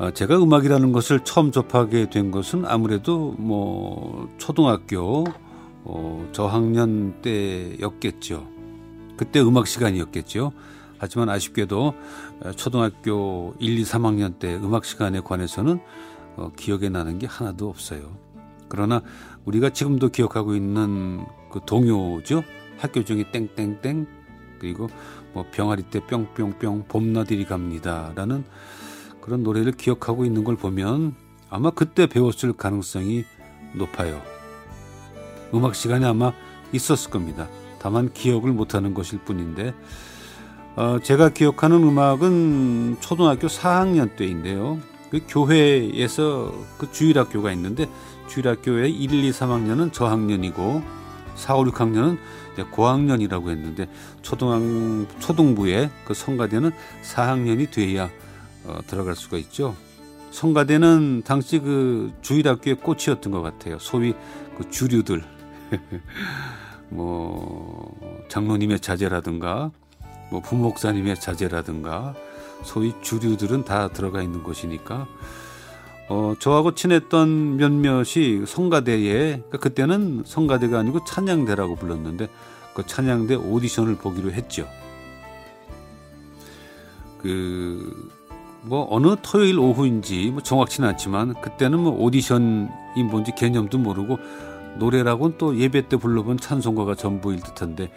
아, 제가 음악이라는 것을 처음 접하게 된 것은 아무래도 뭐 초등학교 어, 저학년 때였겠죠. 그때 음악 시간이었겠죠. 하지만 아쉽게도 초등학교 1, 2, 3학년 때 음악 시간에 관해서는 어, 기억에 나는 게 하나도 없어요. 그러나 우리가 지금도 기억하고 있는 그 동요죠. 학교 중에 땡땡땡 그리고 뭐 병아리 때 뿅뿅뿅 봄나들이 갑니다라는 그런 노래를 기억하고 있는 걸 보면 아마 그때 배웠을 가능성이 높아요. 음악 시간에 아마 있었을 겁니다. 다만 기억을 못하는 것일 뿐인데 어, 제가 기억하는 음악은 초등학교 4학년 때인데요. 그 교회에서 그 주일학교가 있는데 주일학교의 1, 2, 3학년은 저학년이고 4, 5, 6학년은 고학년이라고 했는데 초등학 초등부에 그 성가대는 4학년이 돼야 어, 들어갈 수가 있죠. 성가대는 당시 그 주일학교의 꽃이었던 것 같아요. 소위 그 주류들, 뭐 장로님의 자제라든가, 뭐 부목사님의 자제라든가, 소위 주류들은 다 들어가 있는 곳이니까. 어, 저하고 친했던 몇몇이 성가대에, 그러니까 그때는 성가대가 아니고 찬양대라고 불렀는데, 그 찬양대 오디션을 보기로 했죠. 그, 뭐 어느 토요일 오후인지 뭐 정확치는 않지만 그때는 뭐 오디션이 뭔지 개념도 모르고 노래라고는 또 예배 때 불러본 찬송가가 전부일 듯한데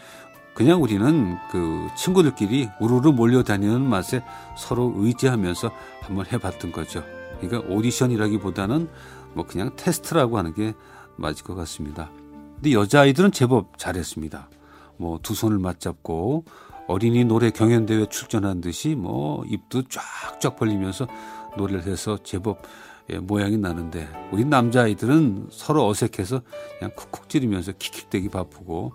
그냥 우리는 그 친구들끼리 우르르 몰려다니는 맛에 서로 의지하면서 한번 해봤던 거죠. 그러니까 오디션이라기보다는 뭐 그냥 테스트라고 하는 게 맞을 것 같습니다. 근데 여자아이들은 제법 잘했습니다. 뭐 두 손을 맞잡고 어린이 노래 경연대회 출전한 듯이 뭐 입도 쫙쫙 벌리면서 노래를 해서 제법 예, 모양이 나는데 우리 남자아이들은 서로 어색해서 그냥 쿡쿡 찌르면서 킥킥대기 바쁘고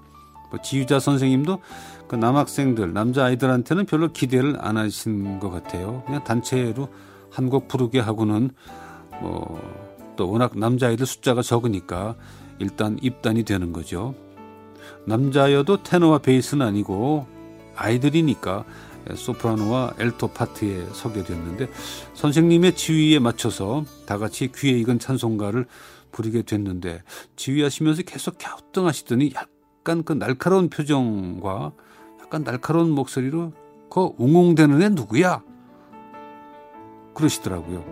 뭐 지휘자 선생님도 그 남학생들 남자아이들한테는 별로 기대를 안 하신 것 같아요. 그냥 단체로 한 곡 부르게 하고는 뭐 또 워낙 남자아이들 숫자가 적으니까 일단 입단이 되는 거죠. 남자여도 테너와 베이스는 아니고 아이들이니까 소프라노와 엘토 파트에 서게 됐는데 선생님의 지휘에 맞춰서 다 같이 귀에 익은 찬송가를 부르게 됐는데 지휘하시면서 계속 갸우뚱하시더니 약간 그 날카로운 표정과 약간 날카로운 목소리로 그 웅웅대는 애 누구야? 그러시더라고요.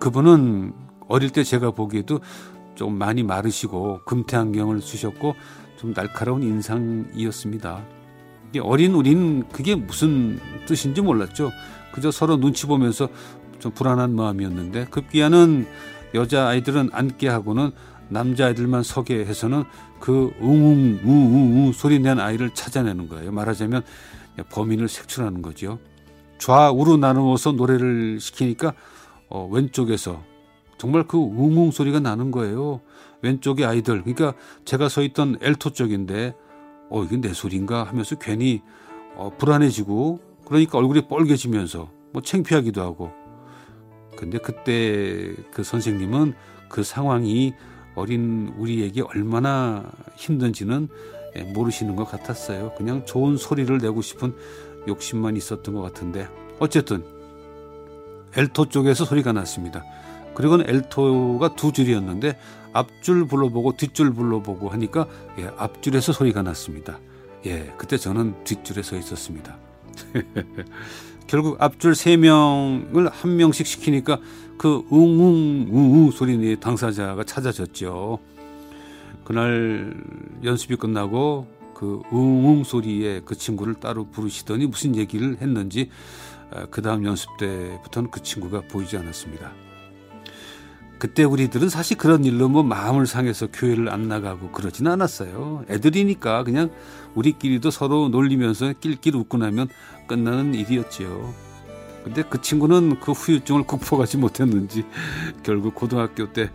그분은 어릴 때 제가 보기에도 좀 많이 마르시고 금태 안경을 쓰셨고 좀 날카로운 인상이었습니다. 어린 우리는 그게 무슨 뜻인지 몰랐죠. 그저 서로 눈치 보면서 좀 불안한 마음이었는데 급기야는 여자 아이들은 앉게 하고는 남자 아이들만 서게 해서는 그 웅웅 우웅우 소리 낸 아이를 찾아내는 거예요. 말하자면 범인을 색출하는 거죠. 좌우로 나누어서 노래를 시키니까 어, 왼쪽에서 정말 그 웅웅 소리가 나는 거예요. 왼쪽의 아이들. 그러니까 제가 서 있던 엘토 쪽인데 어, 이게 내 소리인가 하면서 괜히 어, 불안해지고 그러니까 얼굴이 뻘개지면서 뭐 창피하기도 하고 근데 그때 그 선생님은 그 상황이 어린 우리에게 얼마나 힘든지는 예, 모르시는 것 같았어요. 그냥 좋은 소리를 내고 싶은 욕심만 있었던 것 같은데 어쨌든 엘토 쪽에서 소리가 났습니다. 그리고는 엘토가 두 줄이었는데 앞줄 불러보고 뒷줄 불러보고 하니까 예, 앞줄에서 소리가 났습니다. 예, 그때 저는 뒷줄에 서 있었습니다. 결국 앞줄 세 명을 한 명씩 시키니까 그 웅웅 우우 소리 당사자가 찾아졌죠. 그날 연습이 끝나고 그 웅웅 소리에 그 친구를 따로 부르시더니 무슨 얘기를 했는지 아, 그 다음 연습 때부터는 그 친구가 보이지 않았습니다. 그때 우리들은 사실 그런 일로 뭐 마음을 상해서 교회를 안 나가고 그러진 않았어요. 애들이니까 그냥 우리끼리도 서로 놀리면서 낄낄 웃고 나면 끝나는 일이었죠. 근데 그 친구는 그 후유증을 극복하지 못했는지 결국 고등학교 때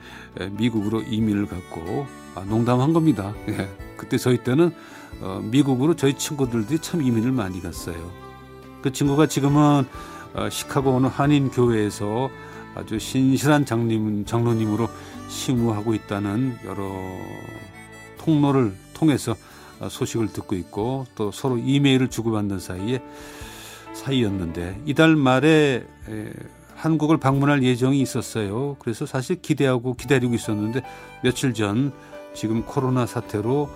미국으로 이민을 갔고 아, 농담한 겁니다. 예. 그때 저희 때는 어, 미국으로 저희 친구들도 참 이민을 많이 갔어요. 그 친구가 지금은 어, 시카고 어느 한인 교회에서 아주 신실한 장님 장로님으로 심우하고 있다는 여러 통로를 통해서 어, 소식을 듣고 있고 또 서로 이메일을 주고받는 사이에 사이였는데 이달 말에 에, 한국을 방문할 예정이 있었어요. 그래서 사실 기대하고 기다리고 있었는데 며칠 전 지금 코로나 사태로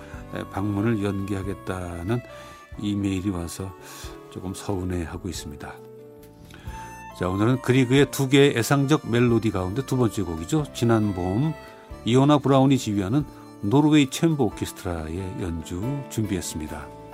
방문을 연기하겠다는 이메일이 와서 조금 서운해하고 있습니다. 자, 오늘은 그리그의 두 개의 애상적 멜로디 가운데 두 번째 곡이죠. 지난 봄 아이오나 브라운이 지휘하는 노르웨이 챔버 오케스트라의 연주 준비했습니다.